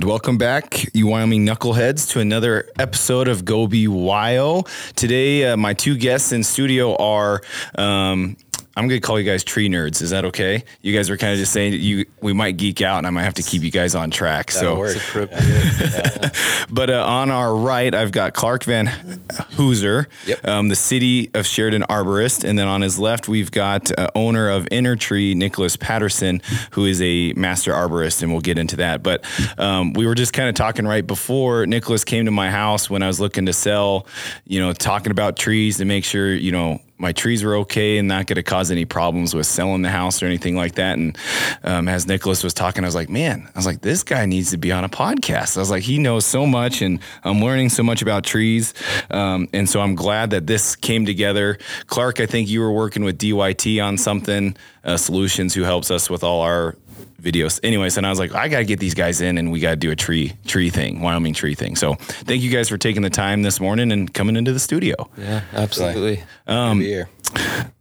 And welcome back, you Wyoming knuckleheads, to another episode of Go Be Wyo. Today, uh, my two guests in studio are. Um, I'm gonna call you guys tree nerds. Is that okay? You guys were kind of just saying that you we might geek out, and I might have to keep you guys on track. That'll so, work. but uh, on our right, I've got Clark Van Hooser, Yep. um, the city of Sheridan arborist, and then on his left, we've got uh, owner of Inner Tree, Nicholas Patterson, who is a master arborist, and we'll get into that. But um, we were just kind of talking right before Nicholas came to my house when I was looking to sell, you know, talking about trees to make sure, you know, my trees were okay and not going to cause any problems with selling the house or anything like that. And um, as Nicholas was talking, I was like, man, I was like, this guy needs to be on a podcast. I was like, he knows so much and I'm learning so much about trees. Um, and so I'm glad that this came together. Clark, I think you were working with DYT on something, uh, Solutions, who helps us with all our videos. Anyways, and I was like, I gotta get these guys in, and we gotta do a tree tree thing, Wyoming tree thing. So thank you guys for taking the time this morning and coming into the studio. Yeah, absolutely. Um, here.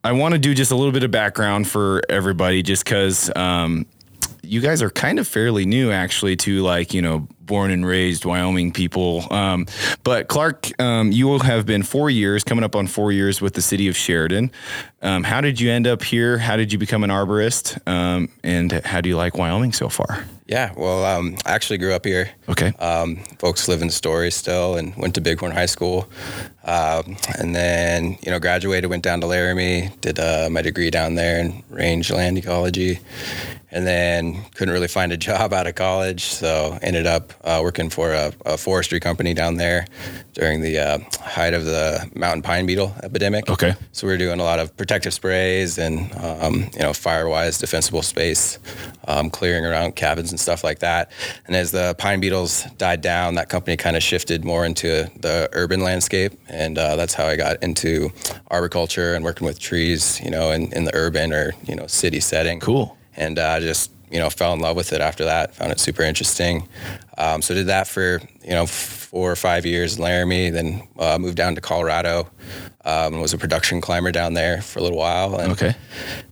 I want to do just a little bit of background for everybody, just because um, you guys are kind of fairly new, actually, to like you know born and raised Wyoming people. Um, but Clark, um, you will have been four years, coming up on four years with the city of Sheridan. Um, how did you end up here? How did you become an arborist? Um, and how do you like Wyoming so far? Yeah, well, um, I actually grew up here. Okay. Um, folks live in Story still, and went to Big Horn High School, um, and then you know graduated, went down to Laramie, did uh, my degree down there in rangeland ecology, and then couldn't really find a job out of college, so ended up uh, working for a, a forestry company down there during the uh, height of the mountain pine beetle epidemic. Okay. So we were doing a lot of protective sprays and um, you know fire-wise defensible space, um, clearing around cabins and stuff like that. And as the pine beetles died down, that company kind of shifted more into the urban landscape, and uh, that's how I got into arboriculture and working with trees, you know, in, in the urban or you know city setting. Cool. And uh, just you know fell in love with it after that. Found it super interesting. Um, so did that for you know four or five years in Laramie. Then uh, moved down to Colorado. Um, was a production climber down there for a little while. And Okay.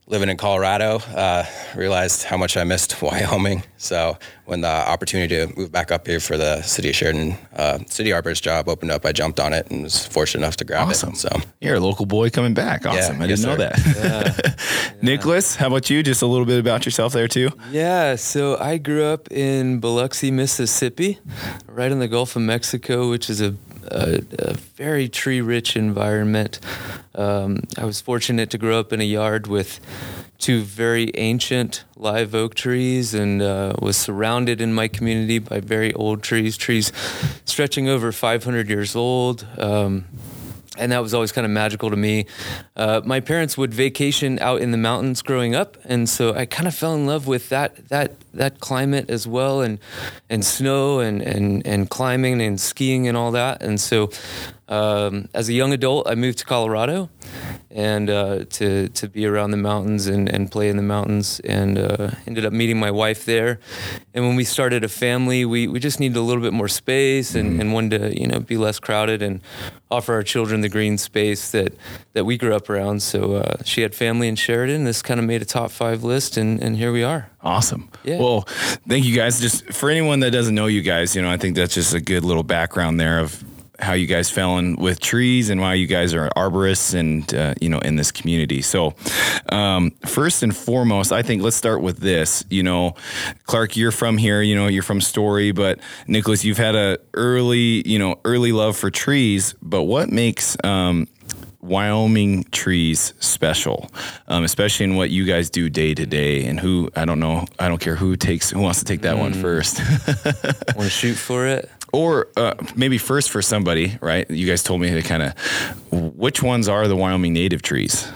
living in Colorado, uh, realized how much I missed Wyoming. So when the opportunity to move back up here for the city of Sheridan uh, city arborist job opened up, I jumped on it and was fortunate enough to grab Awesome. it. So You're a local boy coming back. Awesome. I didn't know sir. that. Nicholas, how about you? Just a little bit about yourself there too. Yeah, so I grew up in Biloxi, Mississippi, right in the Gulf of Mexico, which is a, a, a very tree rich environment. Um, I was fortunate to grow up in a yard with two very ancient live oak trees and uh, was surrounded in my community by very old trees, trees stretching over 500 years old. Um, and that was always kind of magical to me. Uh, my parents would vacation out in the mountains growing up, and so I kind of fell in love with that that that climate as well, and and snow and and and climbing and skiing and all that. And so, um, as a young adult, I moved to Colorado, and uh, to to be around the mountains and, and play in the mountains, and uh, ended up meeting my wife there. And when we started a family, we, we just needed a little bit more space and, and wanted to you know be less crowded and offer our children the green space that that we grew up around. So uh, she had family in Sheridan. This kind of made a top five list, and, and here we are. Awesome. Yeah. Well, thank you guys. Just for anyone that doesn't know you guys, you know, I think that's just a good little background there of how you guys fell in with trees and why you guys are arborists and uh, you know in this community. So, um, first and foremost, I think let's start with this. You know, Clark, you're from here. You know, you're from Story, but Nicholas, you've had a early, you know, early love for trees. But what makes um, Wyoming trees special, um, especially in what you guys do day to day. And who I don't know, I don't care who takes who wants to take that one first, Want to shoot for it? Or uh, maybe first for somebody. Right? You guys told me to kind of which ones are the Wyoming native trees.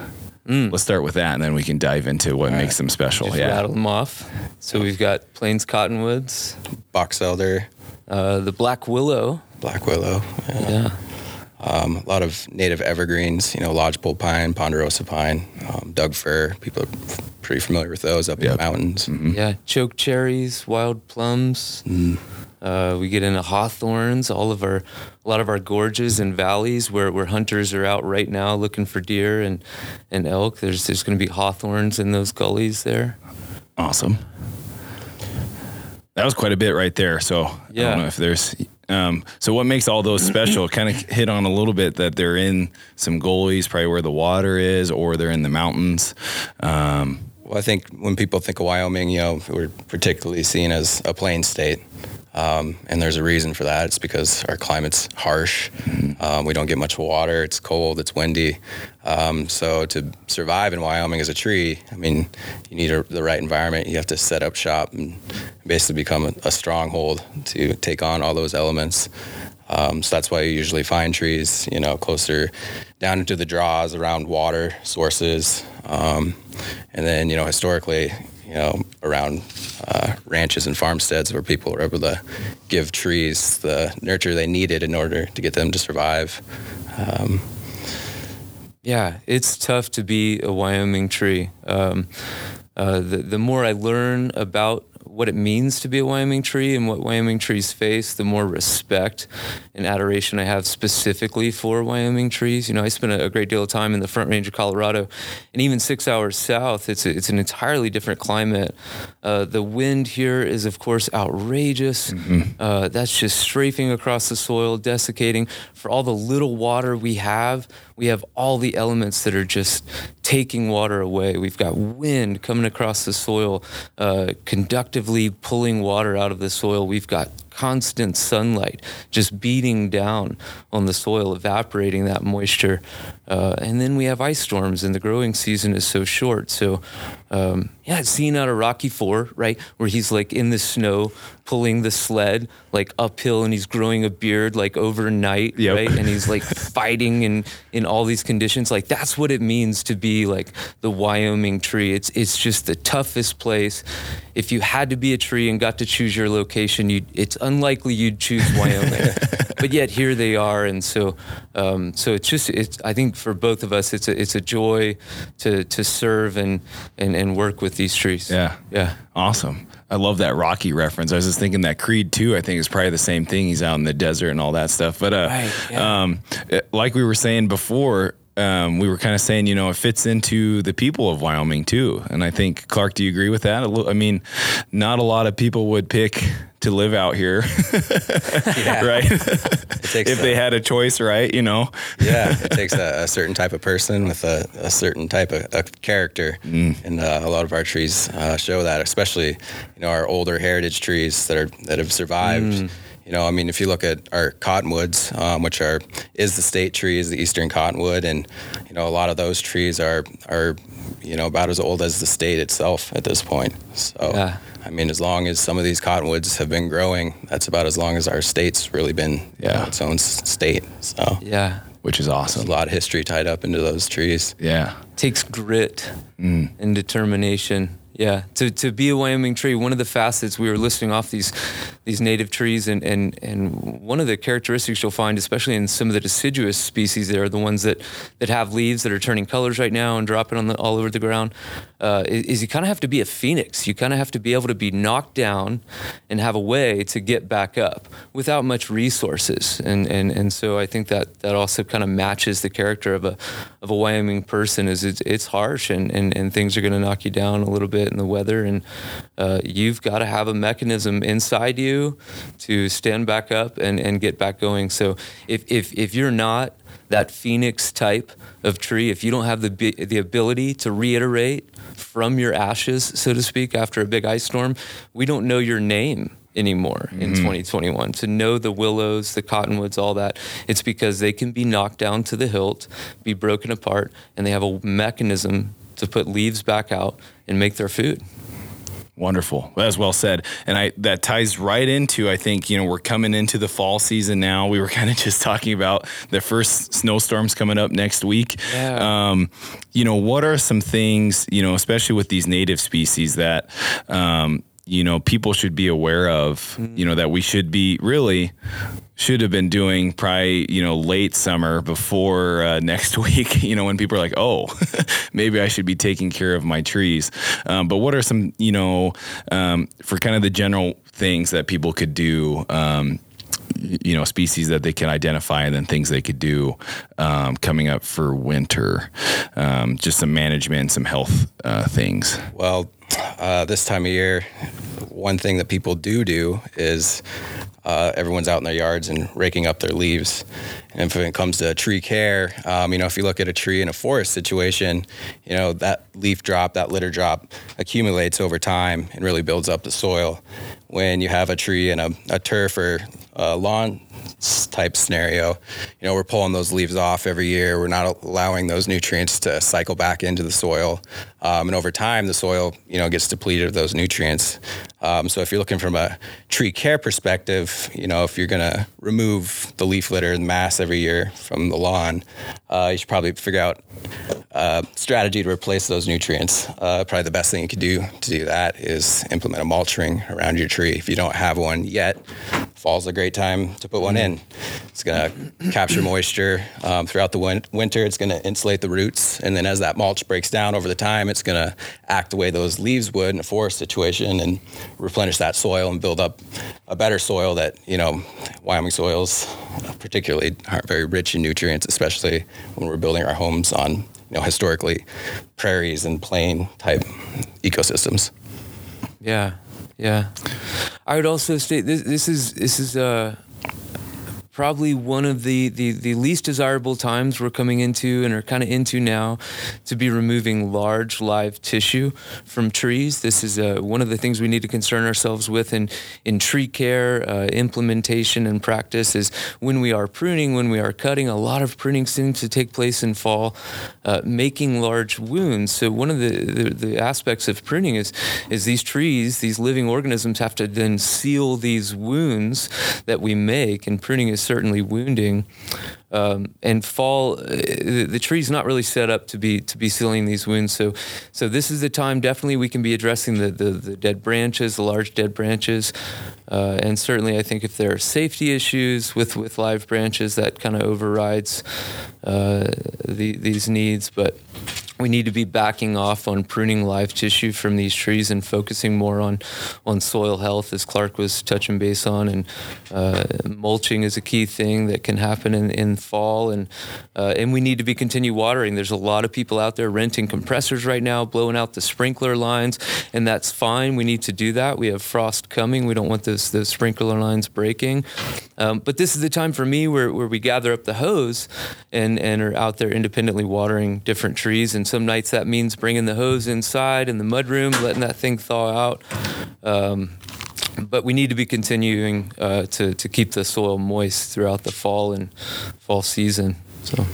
Let's start with that, and then we can dive into what makes them special. Just yeah. rattle them off. So we've got Plains Cottonwoods, box elder, uh, the Black Willow. black willow, yeah. Yeah. Um, a lot of native evergreens, you know, lodgepole pine, ponderosa pine, um, Doug fir. People are pretty familiar with those up in the mountains. Yeah, choke cherries, wild plums. Uh, we get into hawthorns. All of our, a lot of our gorges and valleys where, where hunters are out right now looking for deer and, and elk. There's there's going to be hawthorns in those gullies there. Awesome. that was quite a bit right there. So I Yeah. don't know if there's. Um, so what makes all those special? kind of hit on a little bit that they're in some gullies, probably where the water is, or they're in the mountains. Um, Well, I think when people think of Wyoming, you know, we're particularly seen as a plain state. Um, and there's a reason for that. It's because our climate's harsh. Um, we don't get much water. It's cold. It's windy. Um, so to survive in Wyoming as a tree, I mean, you need a, the right environment. You have to set up shop and basically become a, a stronghold to take on all those elements. Um, so that's why you usually find trees, you know, closer down into the draws around water sources. Um, and then, you know, historically, you know, around uh, ranches and farmsteads where people were able to give trees the nurture they needed in order to get them to survive. Um, Yeah, it's tough to be a Wyoming tree. Um, uh, the, the more I learn about what it means to be a Wyoming tree and what Wyoming trees face, the more respect and adoration I have specifically for Wyoming trees. You know, I spent a, a great deal of time in the Front Range of Colorado, and even six hours south, it's a, it's an entirely different climate. Uh, the wind here is, of course, outrageous. Uh, that's just strafing across the soil, desiccating. For all the little water we have, we have all the elements that are just taking water away. We've got wind coming across the soil, uh, conductively pulling water out of the soil. We've got constant sunlight just beating down on the soil, evaporating that moisture. Uh, and then we have ice storms, and the growing season is so short. So, um, yeah, it's seen out of Rocky Four, right, where he's like in the snow pulling the sled like uphill, and he's growing a beard like overnight, Yep. right, and he's like fighting in in all these conditions. Like that's what it means to be like the Wyoming tree. It's it's just the toughest place. If you had to be a tree and got to choose your location, it's unlikely you'd choose Wyoming. but yet here they are, and so um, so it's just it's I think for both of us it's a it's a joy to to serve and and and work with these trees. Yeah. yeah. Awesome. I love that Rocky reference. I was just thinking that Creed too. I think is probably the same thing. He's out in the desert and all that stuff. But uh, Right, yeah. um, like we were saying before, um, we were kind of saying, you know, it fits into the people of Wyoming too. And I think Clark, do you agree with that? A little, I mean, not a lot of people would pick to live out here, yeah. right? If a- they had a choice, right? You know, yeah, it takes a, a certain type of person with a, a certain type of, character, and uh, a lot of our trees uh, show that. Especially, you know, our older heritage trees that are that have survived. You know, I mean, if you look at our cottonwoods, um, which are is the state tree, is the eastern cottonwood, and you know, a lot of those trees are are you know about as old as the state itself at this point. So. Yeah. I mean, as long as some of these cottonwoods have been growing, that's about as long as our state's really been you know, its own state. So Yeah. which is there's awesome. a lot of history tied up into those trees. Yeah. takes grit and determination. Yeah, to, to be a Wyoming tree, one of the facets we were listing off these these native trees, and, and, and one of the characteristics you'll find, especially in some of the deciduous species, there are the ones that, that have leaves that are turning colors right now and dropping on the, all over the ground. Uh, is, you kind of have to be a phoenix. You kind of have to be able to be knocked down and have a way to get back up without much resources. And and, and so I think that that also kind of matches the character of a of a Wyoming person. Is it's, it's harsh and, and, and things are going to knock you down a little bit in the weather, and uh, you've got to have a mechanism inside you to stand back up and, and get back going. So if if if you're not that phoenix type of tree, if you don't have the the ability to reiterate from your ashes, so to speak, after a big ice storm, we don't know your name anymore in 2021 to know the willows the cottonwoods all that it's because they can be knocked down to the hilt be broken apart and they have a mechanism to put leaves back out and make their food Wonderful. That's well said. And I that ties right into I think, you know, we're coming into the fall season now. We were kind of just talking about the first snowstorms coming up next week. Yeah. Um, you know, what are some things, you know, especially with these native species that um, you know, people should be aware of, you know, that we should be really should have been doing probably, you know, late summer before uh, next week, you know, when people are like, oh, maybe I should be taking care of my trees. Um, but what are some, you know, um, for kind of the general things that people could do? Um, you know, species that they can identify, and then things they could do um, coming up for winter. Um, just some management, some health uh, things. Well, uh, this time of year, one thing that people do do is uh, everyone's out in their yards and raking up their leaves. And if it comes to tree care, um, you know, if you look at a tree in a forest situation, you know, that leaf drop, that litter drop accumulates over time and really builds up the soil. When you have a tree and a, a turf or a lawn type scenario, you know, we're pulling those leaves off every year. We're not allowing those nutrients to cycle back into the soil. Um, and over time, the soil, you know, gets depleted of those nutrients. Um, so if you're looking from a tree care perspective, you know, if you're going to remove the leaf litter and mass every year from the lawn, uh, you should probably figure out a strategy to replace those nutrients. Uh, probably the best thing you could do to do that is implement a mulch ring around your tree. If you don't have one yet, fall's a great time to put one in. It's going to capture moisture um, throughout the win- winter. It's going to insulate the roots, and then as that mulch breaks down over the time, it's going to act the way those leaves would in a forest situation and replenish that soil and build up a better soil that you know Wyoming soils particularly aren't very rich in nutrients, especially when we're building our homes on you know historically prairies and plain type ecosystems. Yeah, yeah. I would also state this, this is this is uh, probably one of the, the, the least desirable times we're coming into and are kind of into now to be removing large live tissue from trees. This is uh, one of the things we need to concern ourselves with in, in tree care, uh, implementation, and practice is when we are pruning, when we are cutting. A lot of pruning seems to take place in fall, uh, making large wounds. So one of the, the, the aspects of pruning is is these trees, these living organisms have to then seal these wounds that we make, and pruning is certainly wounding. Um, and fall, uh, the, the, tree's not really set up to be to be sealing these wounds. So, so this is the time. Definitely, we can be addressing the the, the dead branches, the large dead branches, uh, and certainly, I think if there are safety issues with with live branches, that kind of overrides uh, the, these needs. But we need to be backing off on pruning live tissue from these trees and focusing more on on soil health, as Clark was touching base on, and uh, mulching is a key thing that can happen in, in fall, and uh, and we need to be continue watering. There's a lot of people out there renting compressors right now, blowing out the sprinkler lines, and that's fine. We need to do that. We have frost coming. We don't want those those sprinkler lines breaking. Um, but this is the time for me where, where we gather up the hose and, and are out there independently watering different trees. And some nights that means bringing the hose inside in the mudroom, letting that thing thaw out. Um, but we need to be continuing uh, to, to keep the soil moist throughout the fall and fall season. So.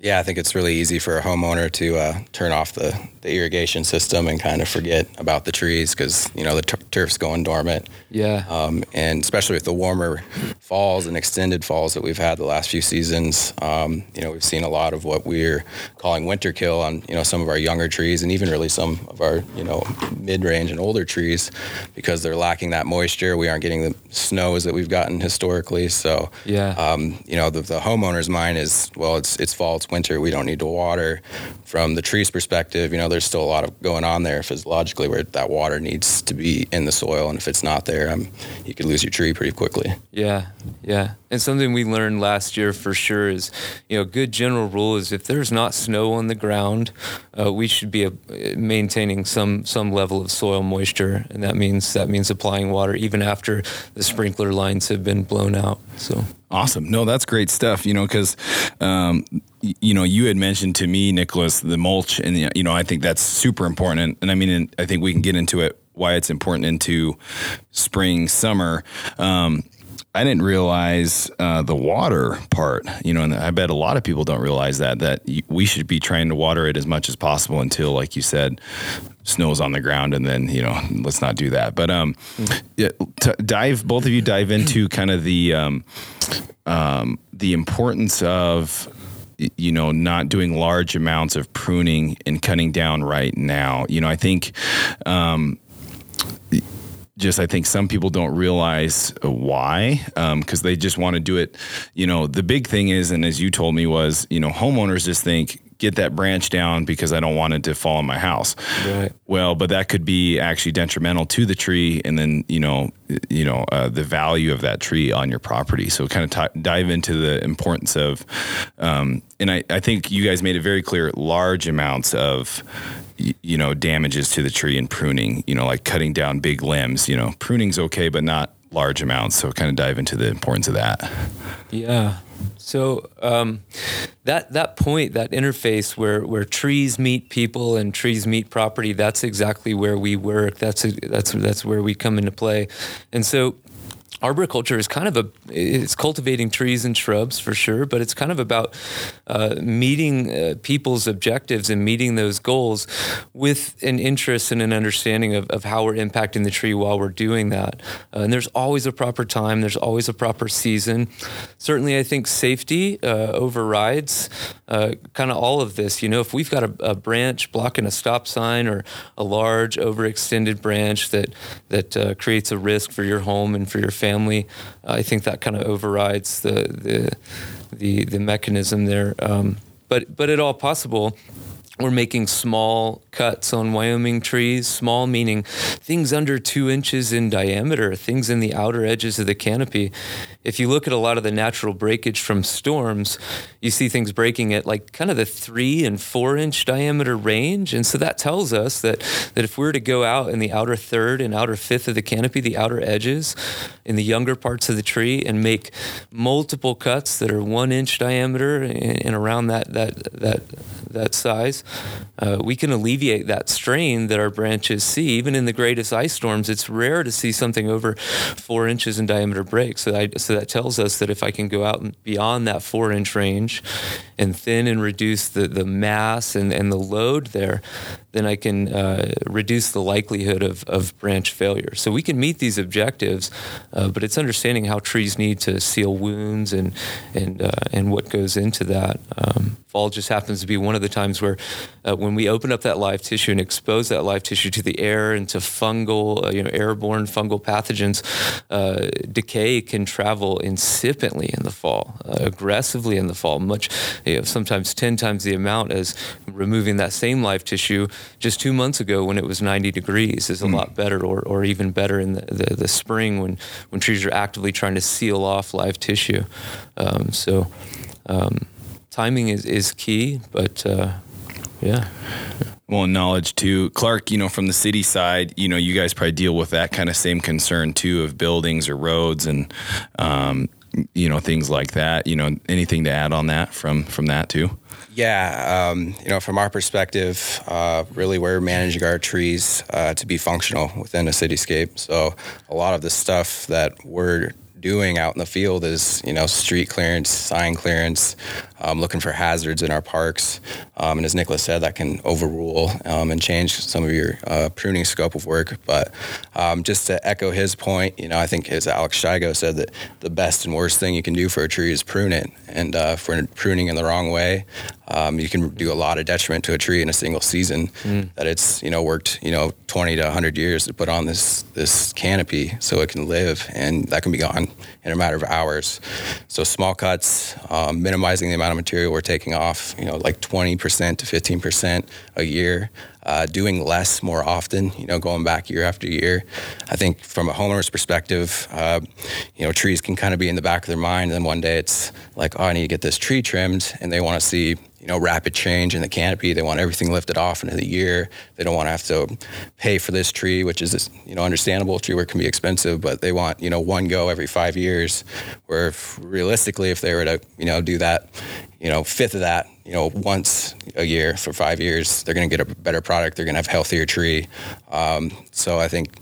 Yeah, I think it's really easy for a homeowner to uh, turn off the, the irrigation system and kind of forget about the trees because you know the turf's going dormant. Yeah. Um, and especially with the warmer falls and extended falls that we've had the last few seasons, um, you know we've seen a lot of what we're calling winter kill on you know some of our younger trees and even really some of our you know mid range and older trees because they're lacking that moisture. We aren't getting the snows that we've gotten historically. So yeah. Um, you know the, the homeowner's mind is well it's it's fall it's winter we don't need to water. From the tree's perspective, you know there's still a lot of going on there physiologically where that water needs to be in the soil, and if it's not there, um, you could lose your tree pretty quickly. Yeah, yeah. And something we learned last year for sure is, you know, good general rule is if there's not snow on the ground, uh, we should be uh, maintaining some some level of soil moisture, and that means that means applying water even after the sprinkler lines have been blown out. So awesome. No, that's great stuff. You know, because um, you know you had mentioned to me, Nicholas, the mulch, and you know I think that's super important, and, I mean I think we can get into it why it's important into spring, summer. Um, I didn't realize uh, the water part, you know, and I bet a lot of people don't realize that that we should be trying to water it as much as possible until, like you said, snow's on the ground, and then you know, let's not do that. But um, yeah, dive both of you dive into kind of the um, um, the importance of you know not doing large amounts of pruning and cutting down right now. You know, I think. Um, just I think some people don't realize why because um, they just want to do it. You know, the big thing is, and as you told me, was you know homeowners just think get that branch down because I don't want it to fall on my house. Right. Well, but that could be actually detrimental to the tree, and then you know, you know, uh, the value of that tree on your property. So kind of t- dive into the importance of, um, and I, I think you guys made it very clear: large amounts of you know damages to the tree and pruning. You know, like cutting down big limbs. You know, pruning's okay, but not large amounts. So kind of dive into the importance of that. Yeah. So um, that that point, that interface where where trees meet people and trees meet property, that's exactly where we work. That's a, that's that's where we come into play. And so arboriculture is kind of a it's cultivating trees and shrubs for sure but it's kind of about uh, meeting uh, people's objectives and meeting those goals with an interest and an understanding of, of how we're impacting the tree while we're doing that. Uh, and there's always a proper time there's always a proper season. Certainly i think safety uh, overrides uh, kind of all of this. You know if we've got a, a, branch blocking a stop sign or a large overextended branch that that uh, creates a risk for your home and for your family family. I think that kind of overrides the the the, the mechanism there. Um, but but at all possible, we're making small cuts on Wyoming trees, small meaning things under two inches in diameter, things in the outer edges of the canopy. If you look at a lot of the natural breakage from storms, you see things breaking at like kind of the three and four inch diameter range. And so that tells us that, that if we were to go out in the outer third and outer fifth of the canopy, the outer edges, in the younger parts of the tree, and make multiple cuts that are one inch diameter and, around that, that, that, that size, uh, we can alleviate that strain that our branches see. Even in the greatest ice storms, it's rare to see something over four inches in diameter break. So, I, so that tells us that if I can go out beyond that four inch range and thin and reduce the, the mass and, and the load there, then I can uh, reduce the likelihood of, of branch failure. So we can meet these objectives, uh, but it's understanding how trees need to seal wounds and and uh, and what goes into that. Um, fall just happens to be one of the times where uh, when we open up that live tissue and expose that live tissue to the air and to fungal, uh, you know, airborne fungal pathogens, uh, decay can travel incipiently in the fall, aggressively in the fall, much you know, sometimes ten times the amount as removing that same live tissue just two months ago when it was 90 degrees is a mm. lot better, or, or even better in the, the, the, spring when, when trees are actively trying to seal off live tissue. Um, so um, timing is, is key, but uh, yeah. Well, knowledge too. Clark, you know, from the city side, you know, you guys probably deal with that kind of same concern too of buildings or roads and, um, you know, things like that. You know, anything to add on that from from that too? Yeah, um, you know, from our perspective, uh, really we're managing our trees uh, to be functional within a cityscape. So a lot of the stuff that we're doing out in the field is, you know, street clearance, sign clearance, um, looking for hazards in our parks. Um, and as Nicholas said, that can overrule um, and change some of your uh, pruning scope of work. But um, just to echo his point, you know, I think as Alex Shigo said that the best and worst thing you can do for a tree is prune it. And uh, if we're pruning in the wrong way, um, you can do a lot of detriment to a tree in a single season. Mm. That it's you know worked you know 20 to 100 years to put on this this canopy so it can live, and that can be gone in a matter of hours. So small cuts, um, minimizing the amount of material we're taking off, you know, like 20% to 15% a year. Uh, doing less more often, you know, going back year after year. I think from a homeowner's perspective, uh, you know, trees can kind of be in the back of their mind. And then one day it's like, oh, I need to get this tree trimmed. And they want to see, you know, rapid change in the canopy. They want everything lifted off into the year. They don't want to have to pay for this tree, which is, you know, understandable. Tree work can be expensive, but they want, you know, one go every five years. Where if, realistically, if they were to, you know, do that, you know, fifth of that, you know, once a year for five years, they're going to get a better product. They're going to have healthier tree. Um, so I think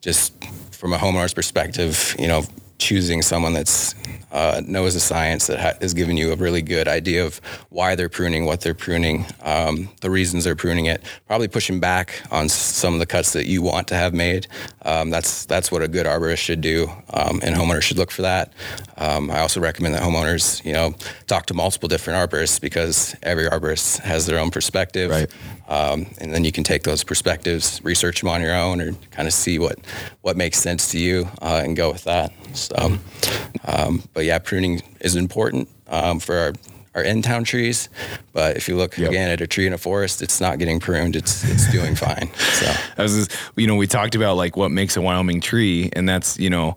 just from a homeowner's perspective, you know, choosing someone that's uh, knows the science that ha- is giving you a really good idea of why they're pruning, what they're pruning, um, the reasons they're pruning it. Probably pushing back on some of the cuts that you want to have made. Um, that's that's what a good arborist should do, um, and homeowners should look for that. Um, I also recommend that homeowners, you know, talk to multiple different arborists because every arborist has their own perspective. Right. Um, and then you can take those perspectives, research them on your own, or kind of see what what makes sense to you, uh, and go with that. So, um, but yeah, pruning is important um, for our our in-town trees. But if you look yep. again at a tree in a forest, it's not getting pruned. It's it's doing fine. So I was, just, you know, we talked about like what makes a Wyoming tree, and that's you know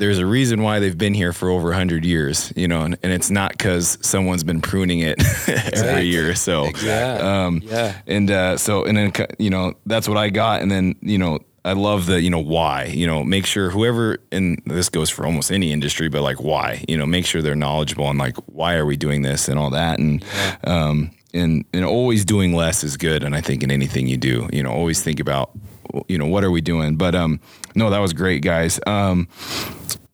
there's a reason why they've been here for over 100 years, you know, and, and it's not because someone's been pruning it every year. So, Exactly. um, Yeah. And uh, so, and then, you know, that's what I got. And then, you know, I love the, you know, why, you know, make sure whoever, and this goes for almost any industry, but like why, you know, make sure they're knowledgeable on like, why are we doing this and all that. And, um, and, and always doing less is good. And I think in anything you do, you know, always think about, you know, what are we doing? But, um, no, that was great, guys. Um,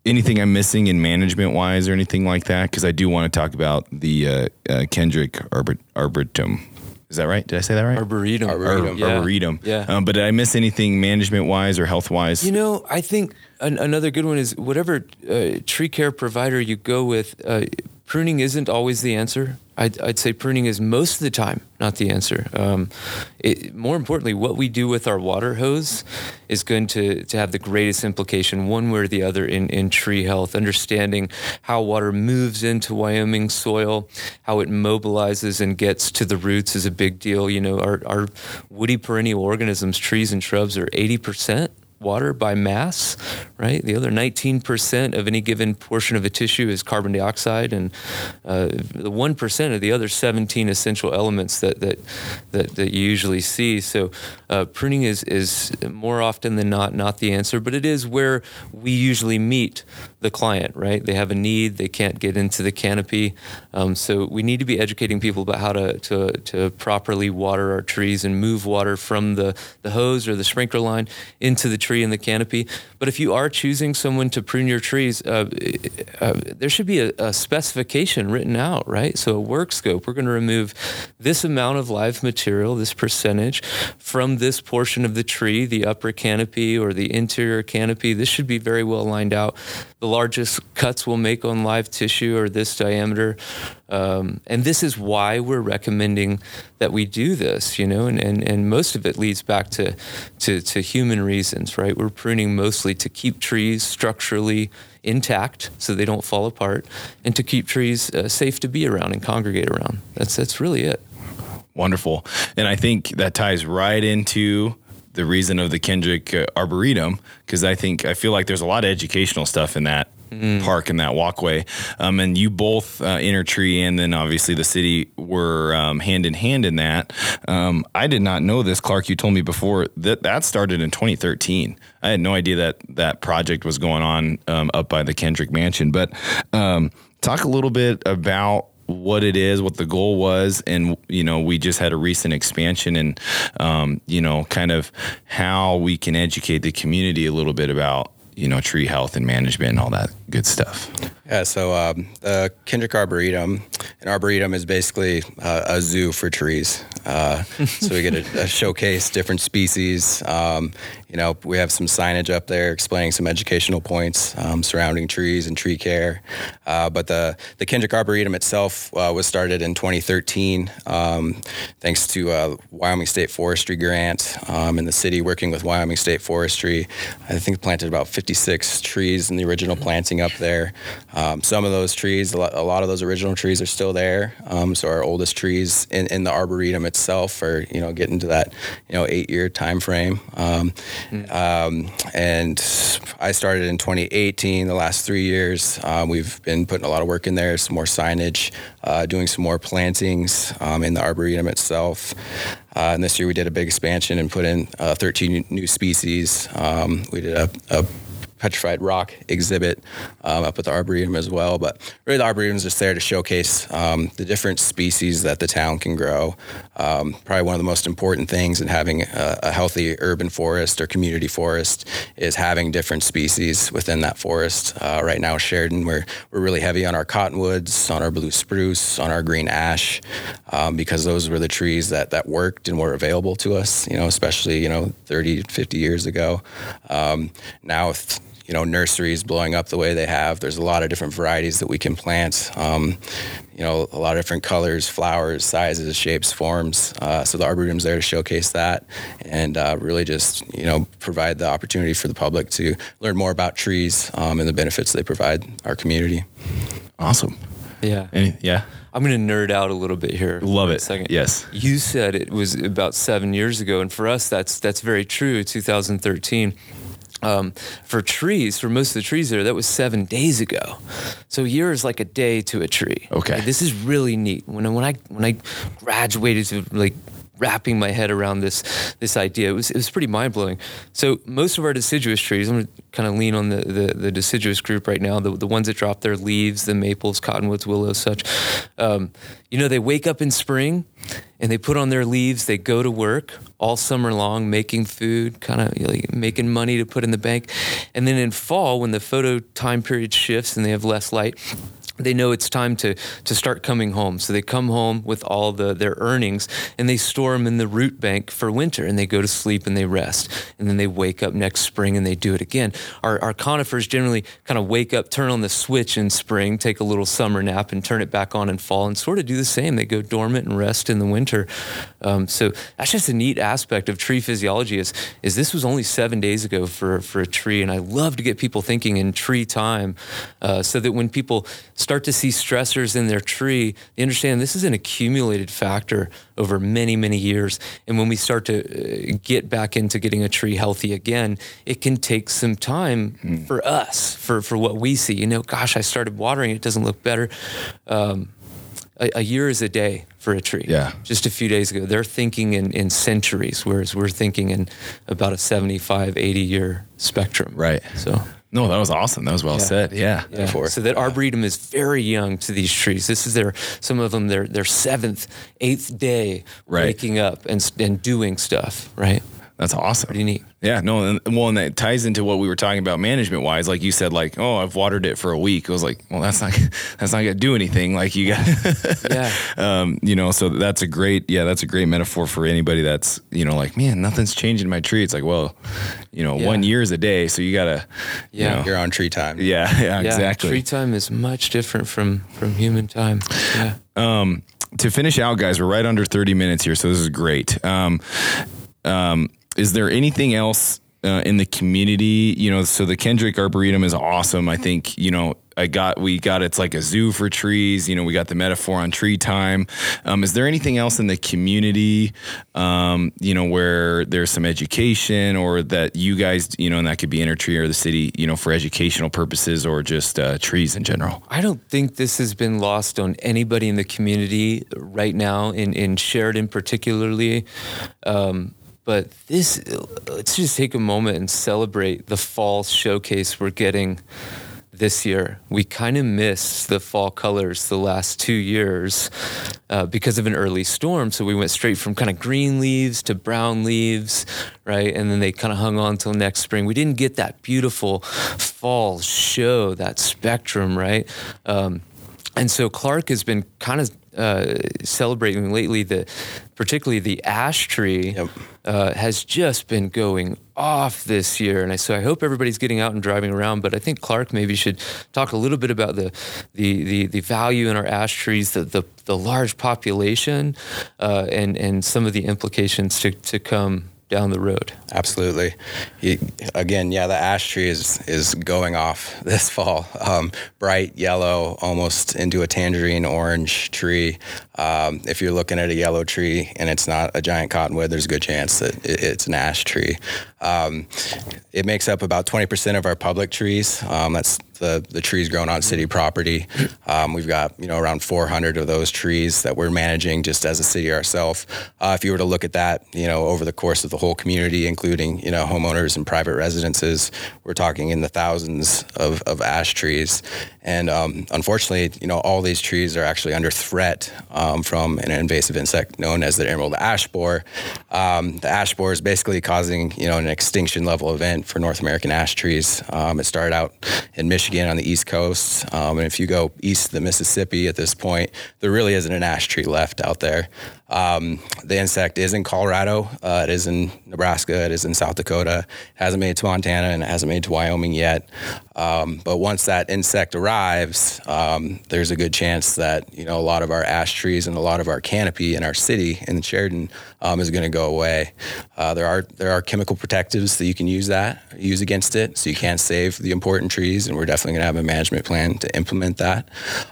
anything I'm missing in management wise or anything like that? Because I do want to talk about the uh, uh, Kendrick Arbor- Arboretum. Is that right? Did I say that right? Arboretum. Arboretum. Yeah. Arboretum. Yeah. Um, but did I miss anything management wise or health wise? You know, I think an, another good one is whatever uh, tree care provider you go with, uh, pruning isn't always the answer. I'd, I'd say pruning is most of the time not the answer. Um, it, more importantly, what we do with our water hose is going to, to have the greatest implication, one way or the other, in, in tree health. Understanding how water moves into Wyoming soil, how it mobilizes and gets to the roots is a big deal. You know, our, our woody perennial organisms, trees and shrubs, are 80% water by mass, right? The other 19% of any given portion of a tissue is carbon dioxide, and uh, the 1% of the other 17 essential elements that that that, that you usually see. So, uh, pruning is is more often than not not the answer, but it is where we usually meet the client, right? They have a need, they can't get into the canopy, um, so we need to be educating people about how to to to properly water our trees and move water from the the hose or the sprinkler line into the tree and the canopy. But if you are choosing someone to prune your trees, uh, uh, there should be a, a, specification written out, right? So a work scope. We're going to remove this amount of live material, this percentage, from this portion of the tree, the upper canopy or the interior canopy. This should be very well lined out. The largest cuts we'll make on live tissue are this diameter. Um, and this is why we're recommending that we do this, you know, and, and, and most of it leads back to, to, to human reasons, right? We're pruning mostly to keep trees structurally intact so they don't fall apart and to keep trees uh, safe to be around and congregate around. That's, that's really it. Wonderful. And I think that ties right into the reason of the Kendrick uh, Arboretum because I think I feel like there's a lot of educational stuff in that mm. park and that walkway. Um, and you both, uh, Intertree and then obviously the city, were um, hand in hand in that. Um, I did not know this, Clark. You told me before that that started in 2013. I had no idea that that project was going on um, up by the Kendrick Mansion. But um, talk a little bit about what it is, what the goal was, and you know, we just had a recent expansion, and um, you know, kind of how we can educate the community a little bit about you know tree health and management and all that good stuff. Yeah, so um, the Kendrick Arboretum, an arboretum is basically uh, a zoo for trees. Uh, so we get to uh, showcase different species. Um, you know, we have some signage up there explaining some educational points um, surrounding trees and tree care. Uh, but the the Kendrick Arboretum itself uh, was started in 2013, um, thanks to a Wyoming State Forestry grant um, and the city working with Wyoming State Forestry. I think planted about 56 trees in the original planting up there. Um, some of those trees, a lot, of those original trees are still there. Um, so our oldest trees in, in, the arboretum itself are, you know, getting to that, you know, eight-year time frame. Um, mm. and I started in 2018. The last three years, um, we've been putting a lot of work in there. Some more signage, uh, doing some more plantings um, in the arboretum itself. Uh, and this year we did a big expansion and put in uh, 13 new species. Um, we did a, a petrified rock exhibit um, up at the Arboretum as well. But really, the Arboretum is just there to showcase um, the different species that the town can grow. Um, probably one of the most important things in having a, a, healthy urban forest or community forest is having different species within that forest. Uh, right now, Sheridan, we're, we're really heavy on our cottonwoods, on our blue spruce, on our green ash, um, because those were the trees that, that worked and were available to us, you know, especially, you know, 30, 50 years ago. Um, now, with you know nurseries blowing up the way they have. There's a lot of different varieties that we can plant. Um, you know, a lot of different colors, flowers, sizes, shapes, forms. Uh, so the arboretum's there to showcase that and uh, really just you know provide the opportunity for the public to learn more about trees um, and the benefits they provide our community. Awesome. Yeah. Any, yeah. I'm going to nerd out a little bit here. Love it. Second. Yes. You said it was about seven years ago, and for us, that's that's very true. 2013. Um, for trees, for most of the trees there, that was seven days ago. So a year is like a day to a tree. Okay. Like, this is really neat. When when I when I graduated to like wrapping my head around this this idea. It was it was pretty mind blowing. So most of our deciduous trees, I'm gonna kind of lean on the, the, the deciduous group right now. The the ones that drop their leaves, the maples, cottonwoods, willows, such. Um, you know, they wake up in spring and they put on their leaves. They go to work all summer long, making food, kind of like making money to put in the bank. And then in fall, when the photo time period shifts and they have less light, they know it's time to to start coming home. So they come home with all the their earnings and they store them in the root bank for winter and they go to sleep and they rest. And then they wake up next spring and they do it again. Our, our conifers generally kind of wake up, turn on the switch in spring, take a little summer nap and turn it back on in fall and sort of do the same. They go dormant and rest in the winter. Um, so that's just a neat aspect of tree physiology is, is this was only seven days ago for, for a tree. And I love to get people thinking in tree time uh, so that when people start to see stressors in their tree, they understand this is an accumulated factor over many, many years. And when we start to uh, get back into getting a tree healthy again, it can take some time mm. for us, for, for what we see. You know, gosh, I started watering, it doesn't look better. Um, a, a, year is a day for a tree. Yeah. Just a few days ago, they're thinking in, in centuries, whereas we're thinking in about a 75, 80 year spectrum. Right. So no, that was awesome. That was well yeah. said. Yeah. yeah. So that arboretum is very young to these trees. This is their some of them their their seventh, eighth day right. waking up and and doing stuff. Right. That's awesome. Pretty neat. Yeah, no, and, well, and that ties into what we were talking about management wise. Like you said, like, oh, I've watered it for a week. I was like, well, that's not that's not gonna do anything. Like you got, yeah, um, you know. So that's a great, yeah, that's a great metaphor for anybody that's you know like, man, nothing's changing my tree. It's like, well, you know, yeah. one year is a day, so you gotta, yeah, you know, you're on tree time. Yeah, yeah, yeah, exactly. Tree time is much different from from human time. Yeah. Um, to finish out, guys, we're right under 30 minutes here, so this is great. Um, um, is there anything else uh, in the community? You know, so the Kendrick Arboretum is awesome. I think you know I got we got it's like a zoo for trees. You know, we got the metaphor on tree time. Um, is there anything else in the community, um, you know, where there's some education or that you guys, you know, and that could be inner tree or the city, you know, for educational purposes or just uh, trees in general? I don't think this has been lost on anybody in the community right now in in Sheridan particularly. Um, but this, let's just take a moment and celebrate the fall showcase we're getting this year. We kind of missed the fall colors the last two years uh, because of an early storm. So we went straight from kind of green leaves to brown leaves, right? And then they kind of hung on till next spring. We didn't get that beautiful fall show, that spectrum, right? Um, and so Clark has been kind of uh, celebrating lately the particularly the ash tree yep. uh, has just been going off this year and I, so I hope everybody's getting out and driving around but I think Clark maybe should talk a little bit about the the the, the value in our ash trees the the, the large population uh, and and some of the implications to, to come down the road. Absolutely. again, yeah, the ash tree is is going off this fall. Um, bright yellow, almost into a tangerine orange tree. Um, if you're looking at a yellow tree and it's not a giant cottonwood, there's a good chance that it's an ash tree. Um, it makes up about 20% of our public trees. Um, that's the, the trees grown on city property. Um, we've got you know around 400 of those trees that we're managing just as a city ourselves. Uh, if you were to look at that, you know over the course of the whole community, including you know homeowners and private residences, we're talking in the thousands of, of ash trees. And um, unfortunately, you know all these trees are actually under threat um, from an invasive insect known as the emerald ash borer. Um, the ash borer is basically causing you know an extinction level event for North American ash trees. Um, it started out in Michigan on the East Coast. Um, and if you go east of the Mississippi at this point, there really isn't an ash tree left out there. Um, the insect is in Colorado. Uh, it is in Nebraska. It is in South Dakota. It hasn't made it to Montana and it hasn't made it to Wyoming yet. Um, but once that insect arrives, um, there's a good chance that you know a lot of our ash trees and a lot of our canopy in our city in Sheridan um, is going to go away. Uh, there are there are chemical protectives that you can use that use against it, so you can't save the important trees. And we're definitely going to have a management plan to implement that.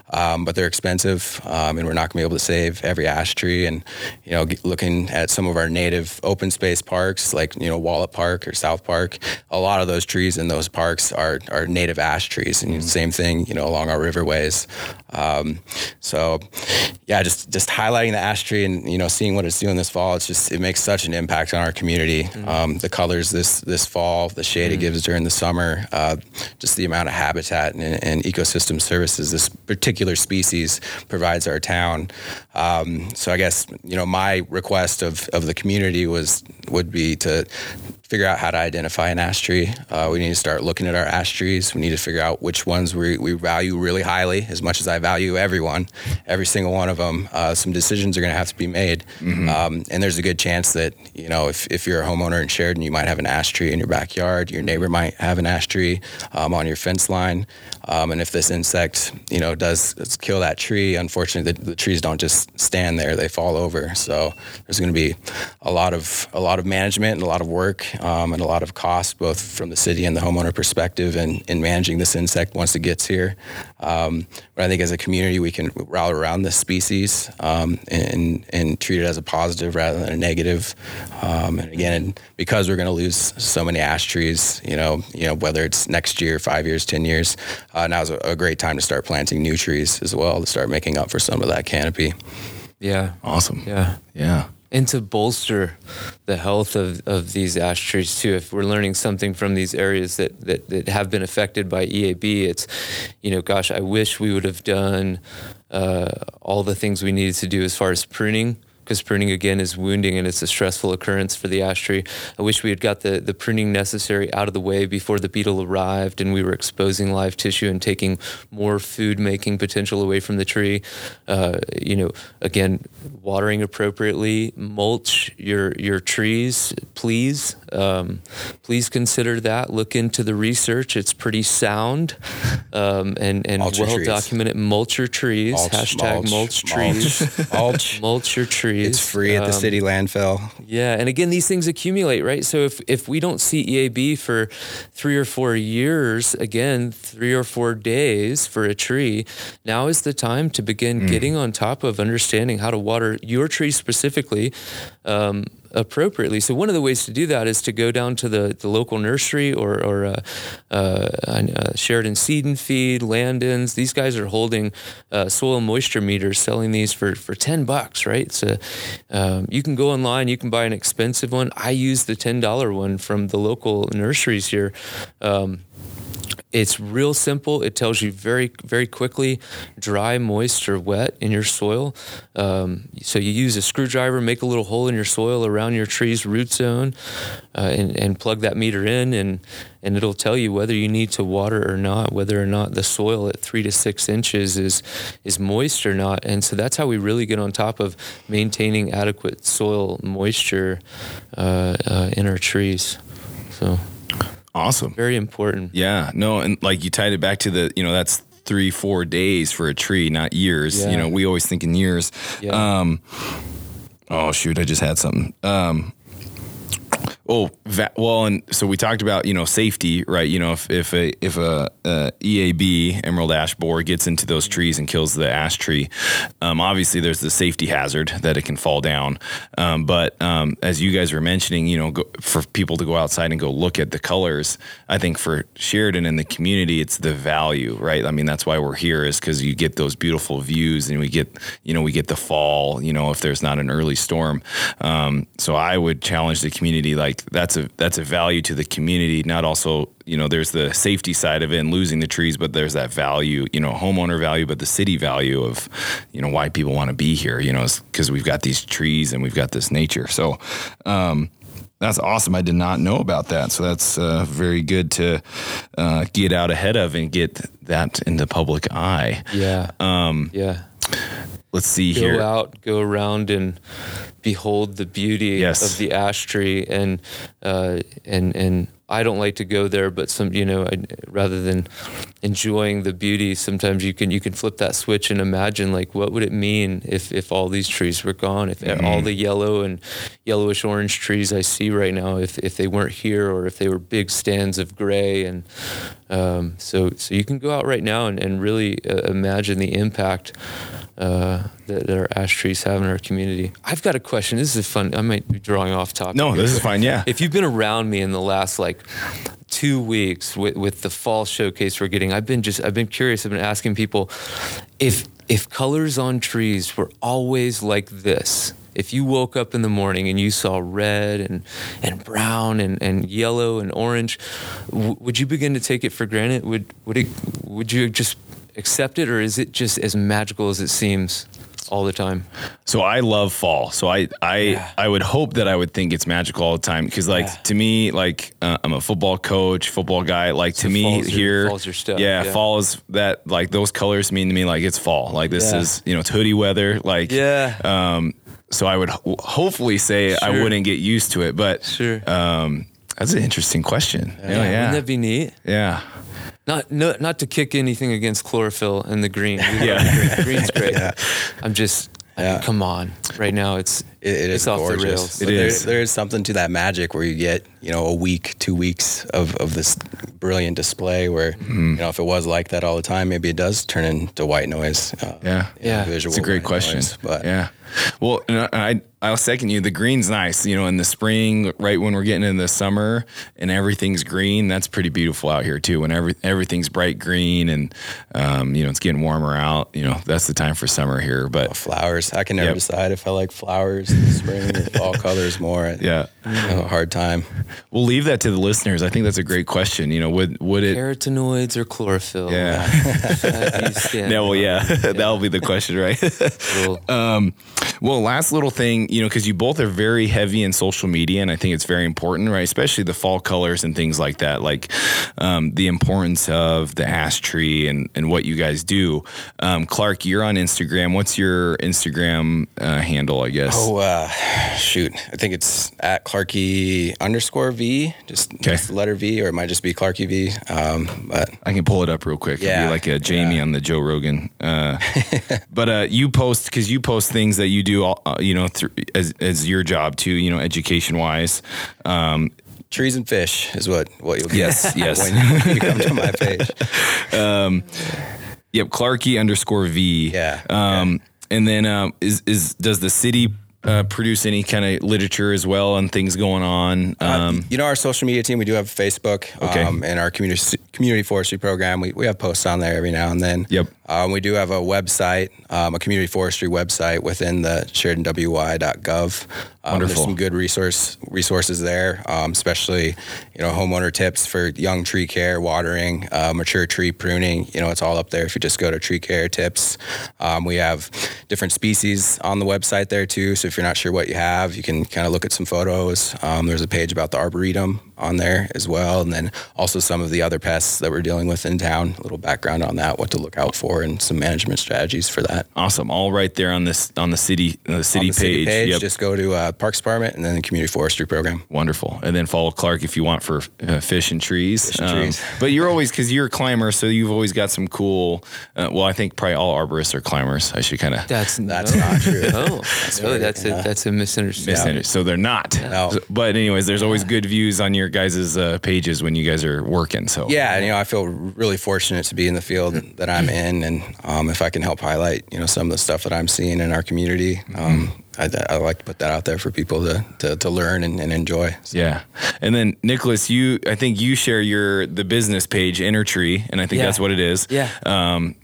Um, but they're expensive, um, and we're not going to be able to save every ash tree. And you know, looking at some of our native open space parks like you know Wallet Park or South Park, a lot of those trees in those parks are are native ash trees, and mm-hmm. same thing, you know, along our riverways. Um, so, yeah, just just highlighting the ash tree and you know seeing what it's doing this fall. It's just it makes such an impact on our community. Mm-hmm. Um, the colors this this fall, the shade mm-hmm. it gives during the summer, uh, just the amount of habitat and, and, ecosystem services this particular species provides our town. Um, so I guess you know my request of of the community was would be to figure out how to identify an ash tree. Uh, we need to start looking at our ash trees. We need to figure out which ones we, we value really highly, as much as I value everyone, every single one of them. Uh, some decisions are going to have to be made. Mm-hmm. Um, and there's a good chance that, you know, if, if you're a homeowner in Sheridan, you might have an ash tree in your backyard. Your neighbor might have an ash tree um, on your fence line. Um, and if this insect, you know, does kill that tree, unfortunately, the, the, trees don't just stand there; they fall over. So there's going to be a lot of a lot of management and a lot of work um, and a lot of cost, both from the city and the homeowner perspective, in, in managing this insect once it gets here. Um, but I think as a community, we can rally around this species um, and and treat it as a positive rather than a negative. Um, and again, because we're going to lose so many ash trees, you know, you know, whether it's next year, five years, ten years uh, now's a, a great time to start planting new trees as well to start making up for some of that canopy. Yeah. Awesome. Yeah. Yeah. And to bolster the health of, of these ash trees too, if we're learning something from these areas that, that, that have been affected by EAB, it's, you know, gosh, I wish we would have done uh, all the things we needed to do as far as pruning because pruning again is wounding and it's a stressful occurrence for the ash tree. I wish we had got the, the pruning necessary out of the way before the beetle arrived and we were exposing live tissue and taking more food making potential away from the tree. Uh, you know, again, watering appropriately, mulch your your trees, please. Um, please consider that. Look into the research; it's pretty sound um, and and well documented. Mulch your trees. Mulch, hashtag mulch, mulch trees. mulch. mulch your trees. It's free at the um, city landfill. Yeah, and again, these things accumulate, right? So if if we don't see EAB for three or four years, again, three or four days for a tree, now is the time to begin mm. getting on top of understanding how to water your tree specifically. Um, appropriately. So one of the ways to do that is to go down to the, the local nursery or, or uh, uh, uh, Sheridan Seed and Feed, Landon's. These guys are holding uh, soil moisture meters, selling these for, for 10 bucks, right? So um, you can go online, you can buy an expensive one. I use the $10 one from the local nurseries here. Um, it's real simple. It tells you very, very quickly dry, moist, or wet in your soil. Um, so you use a screwdriver, make a little hole in your soil around your tree's root zone, uh, and, and plug that meter in, and, and it'll tell you whether you need to water or not, whether or not the soil at three to six inches is, is moist or not. And so that's how we really get on top of maintaining adequate soil moisture uh, uh, in our trees. So. Awesome. Very important. Yeah. No, and like you tied it back to the, you know, that's three, four days for a tree, not years. Yeah. You know, we always think in years. Yeah. Um, oh shoot, I just had something. Um, Oh, well, and so we talked about you know safety, right? You know, if if a if a, a EAB emerald ash borer gets into those trees and kills the ash tree, um, obviously there's the safety hazard that it can fall down. Um, but um, as you guys were mentioning, you know, go, for people to go outside and go look at the colors, I think for Sheridan and the community, it's the value, right? I mean, that's why we're here is because you get those beautiful views and we get you know we get the fall. You know, if there's not an early storm, um, so I would challenge the community like like that's a that's a value to the community. Not also you know there's the safety side of it and losing the trees, but there's that value you know homeowner value, but the city value of you know why people want to be here. You know because we've got these trees and we've got this nature. So. Um, that's awesome. I did not know about that. So that's uh, very good to uh, get out ahead of and get that in the public eye. Yeah. Um, yeah. Let's see go here. Go out, go around, and behold the beauty yes. of the ash tree and uh, and and I don't like to go there, but some you know I, rather than enjoying the beauty, sometimes you can you can flip that switch and imagine like what would it mean if if all these trees were gone, if mm-hmm. all the yellow and yellowish orange trees I see right now, if if they weren't here or if they were big stands of gray, and um, so so you can go out right now and, and really uh, imagine the impact uh, that, that our ash trees have in our community. I've got a question. This is fun. I might be drawing off topic. No, here, this is fine. Yeah. If you've been around me in the last like two weeks with, with the fall showcase we're getting, I've been just I've been curious. I've been asking people if if colors on trees were always like this. If you woke up in the morning and you saw red and, and brown and, and yellow and orange, w- would you begin to take it for granted? Would would it would you just accept it, or is it just as magical as it seems all the time? So I love fall. So I I Yeah. I would hope that I would think it's magical all the time because like Yeah. to me like uh, I'm a football coach, football guy. Like to me your- here, fall's your stuff, Yeah, yeah. fall is that like those colors mean to me like it's fall. Like this is you know it's hoodie weather. Like Yeah. Um. So I would ho- hopefully say I wouldn't get used to it, but Sure. Um. That's an interesting question. Yeah. Yeah. Wouldn't that be neat? yeah. Not no, not to kick anything against chlorophyll and the green. Yeah. the green. Green's great. I'm just I mean, come on. Right now it's It, it it's is gorgeous. the. It But there- is. There is something to that magic where you get, you know, a week, two weeks of, of this brilliant display where, Mm-hmm. you know, if it was like that all the time, maybe it does turn into white noise. Uh, Yeah. Yeah. Visual It's a great question. noise, but yeah. Well, and I I'll second you. The green's nice. You know, in the spring, right when we're getting into the summer and everything's green, that's pretty beautiful out here too. When every everything's bright green and um, you know it's getting warmer out. You know, that's the time for summer here. But flowers, I can never Yep. decide if I like flowers in spring fall colors more. Yeah, have a hard time. we'll leave that to the listeners. I think that's a great question. You know, would would it? Carotenoids or chlorophyll? Yeah. How do you Yeah, well, yeah, that'll be the question, right? Well, Um, well, last little thing, you know, because you both are very heavy in social media, and I think it's very important, right? Especially the fall colors and things like that, like um, the importance of the ash tree and, and what you guys do. Um, Clark, you're on Instagram. What's your Instagram uh, handle, I guess? Oh, uh, shoot. I think it's at Clarky underscore V, just, just the letter V, or it might just be Clarky V. Um, but I can pull it up real quick. Yeah, be like a Jamie yeah. on the Joe Rogan. Uh, but uh, you post because you post things that you do, all, uh, you know, through, as as your job too, you know, education wise. Um, trees and fish is what, what you'll get. Yes, yes. when you, you come to my page. um, Yep, Clarky underscore V. Yeah, Um, and then um, is is does the city uh, produce any kind of literature as well and things going on? Uh, Um, you know, our social media team, we do have Facebook Okay. um, and our community community forestry program. We, we have posts on there every now and then. Yep. Um, we do have a website, um, a community forestry website within the SheridanWY.gov. Um, Wonderful. There's some good resource resources there, um, especially you know homeowner tips for young tree care, watering, uh, mature tree pruning. You know, it's all up there. If you just go to tree care tips, um, we have different species on the website there too. So if you're not sure what you have, you can kind of look at some photos. Um, there's a page about the arboretum on there as well, and then also some of the other pests that we're dealing with in town. A little background on that, what to look out for, and some management strategies for that. awesome, all right there on this on the city uh, the city on the city page. page, Yep. just go to uh, Parks Department and then the Community Forestry Program. Wonderful, and then follow Clark if you want for uh, fish and trees. Fish and trees. But you're always because you're a climber, so you've always got some cool. Uh, well, I think probably all arborists are climbers. I should kind of that's That's no. not true. No, no, right, that's a that's a misunderstanding. misunderstood. So they're not. No. So- But anyways, there's always good views on your guys' uh, pages when you guys are working. So Yeah, you know, I feel really fortunate to be in the field that I'm in, and um, if I can help highlight, you know, some of the stuff that I'm seeing in our community, um, I, I like to put that out there for people to to, to learn and, and enjoy. So, Yeah, and then Nicholas, you I think you share your the business page Inner Tree, and I think Yeah. that's what it is. Yeah. Um,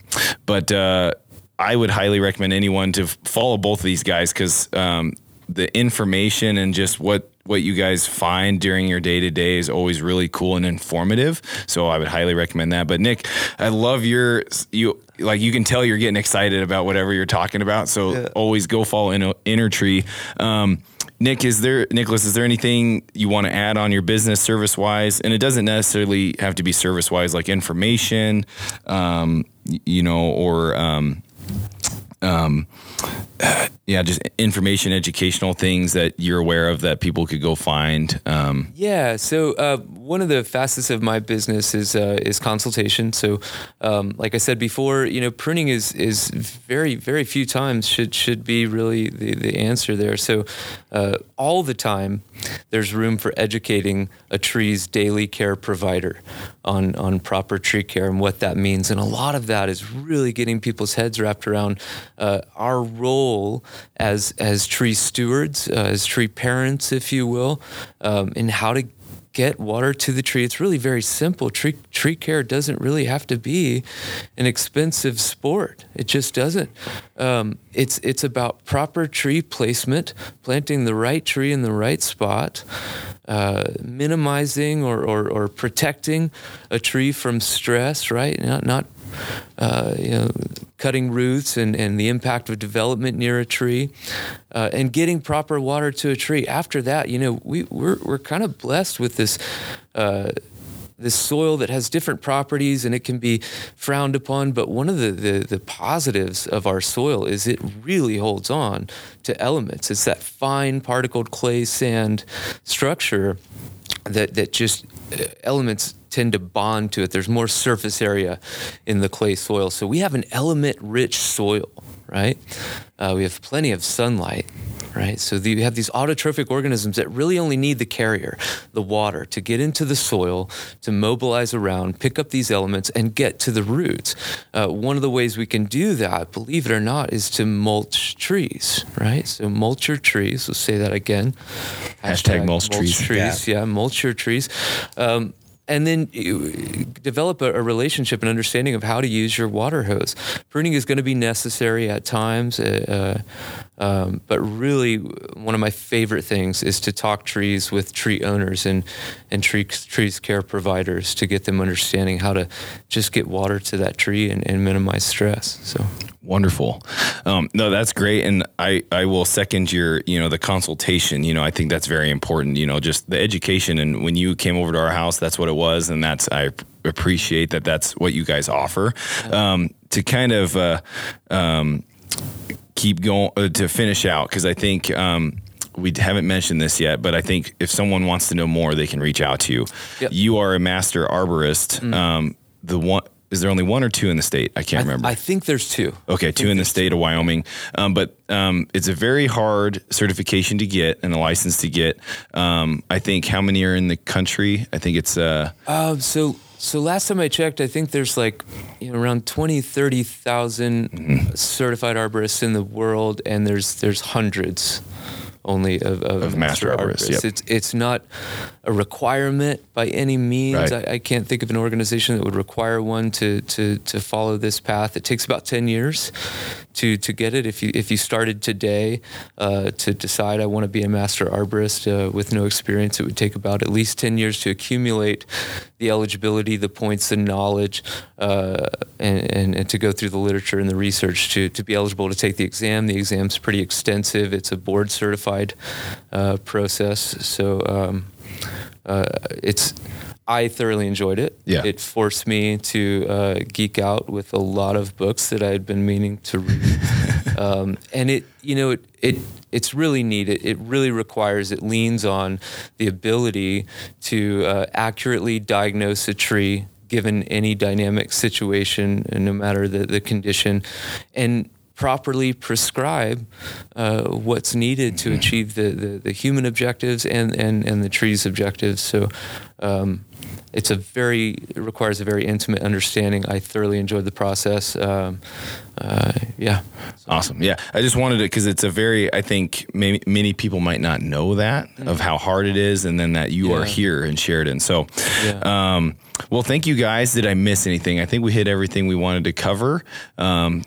but uh, I would highly recommend anyone to follow both of these guys because um, the information and just what what you guys find during your day to day is always really cool and informative. So I would highly recommend that. But Nick, I love your you like you can tell you're getting excited about whatever you're talking about. So always go follow Inner, Inner Tree. Um, Nick, is there Nicholas? Is there anything you want to add on your business service wise? And it doesn't necessarily have to be service wise, like information, um, you know, or um, um, yeah, just information, educational things that you're aware of that people could go find. Um, yeah. So uh, one of the facets of my business is uh, is consultation. So, um, like I said before, you know, pruning is is very very few times should should be really the the answer there. So, uh, all the time, there's room for educating a tree's daily care provider on on proper tree care and what that means. And a lot of that is really getting people's heads wrapped around uh, our role as as tree stewards, uh, as tree parents, if you will, um, in how to get water to the tree. It's really very simple. Tree tree care doesn't really have to be an expensive sport. It just doesn't. Um, it's it's about proper tree placement, planting the right tree in the right spot, uh, minimizing or, or, or protecting a tree from stress. Right, not not uh, you know, cutting roots and, and the impact of development near a tree, uh, and getting proper water to a tree. After that, you know, we, we're, we're kind of blessed with this. Uh, this soil that has different properties and it can be frowned upon. But one of the, the, the, positives of our soil is it really holds on to elements. It's that fine particled clay sand structure that, that just uh, elements tend to bond to it. There's more surface area in the clay soil. So we have an element rich soil, right? Uh, we have plenty of sunlight, right? So the, you have these autotrophic organisms that really only need the carrier, the water, to get into the soil, to mobilize around, pick up these elements, and get to the roots. Uh, one of the ways we can do that, believe it or not, is to mulch trees, right? So mulch your trees. We'll say that again. Hashtag, Hashtag mulch, mulch, trees. trees. Yeah. yeah, mulch your trees. Um, and then develop a, a, relationship and understanding of how to use your water hose. Pruning is going to be necessary at times, uh, uh, um, but really one of my favorite things is to talk trees with tree owners and and tree, trees care providers to get them understanding how to just get water to that tree and, and minimize stress. So Wonderful. Um, no, that's great, and I I will second your you know the consultation. You know, I think that's very important. You know, just the education, and when you came over to our house, that's what it was, and that's I appreciate that. That's what you guys offer. Um, to kind of uh, um, keep going uh, to finish out because I think. Um, we haven't mentioned this yet, but I think if someone wants to know more, they can reach out to you. Yep. You are a master arborist. Mm. Um, the one is there only one or two in the state? I can't remember. I think there's two. Okay, two in the state two. of Wyoming. Um, but um, it's a very hard certification to get and a license to get. Um, I think how many are in the country? I think it's. Uh, uh, so so last time I checked, I think there's like you know, around 20, 30,000 mm-hmm. certified arborists in the world, and there's there's hundreds only of, of, of master, master arborists. Yep. It's it's not a requirement by any means. Right. I, I, can't think of an organization that would require one to, to to follow this path. It takes about ten years to to get it. If you if you started today uh, to decide I want to be a master arborist uh, with no experience, it would take about at least ten years to accumulate the eligibility, the points, the knowledge, uh, and, and, and to go through the literature and the research to to be eligible to take the exam. The exam's pretty extensive. It's a board certified uh, process. So. Um, uh, it's I thoroughly enjoyed it. Yeah. It forced me to uh, geek out with a lot of books that I had been meaning to read. um, and it, you know, it, it it's really neat. It, it really requires, it leans on the ability to uh, accurately diagnose a tree given any dynamic situation, and no matter the, the condition, and properly prescribe uh, what's needed to mm-hmm. achieve the, the, the, human objectives and, and, and the tree's objectives. So um, it's a very it requires a very intimate understanding. I thoroughly enjoyed the process. Um, uh, yeah. Awesome. Yeah. I just wanted it because it's a very, I think maybe many people might not know that mm-hmm. of how hard it is and then that you yeah. are here in Sheridan. So, yeah. um, well, thank you guys. Did I miss anything? I think we hit everything we wanted to cover. Um,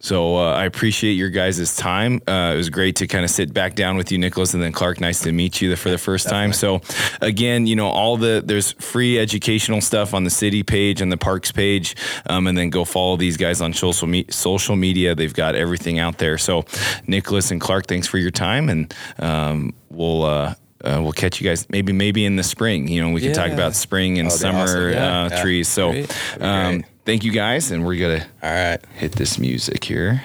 so uh, I appreciate your guys' time. Uh, it was great to kind of sit back down with you, Nicholas, and then Clark. Nice to meet you for the first Definitely. time. So again, you know, all the there's free educational stuff on the city page and the parks page, um, and then go follow these guys on social me- social media. They've got everything out there. So Nicholas and Clark, thanks for your time, and um, we'll. Uh, uh, we'll catch you guys maybe maybe in the spring. You know, we can yeah. talk about spring and oh, summer awesome. yeah. Uh, yeah. trees. So, um, thank you guys, and we're gonna all right hit this music here.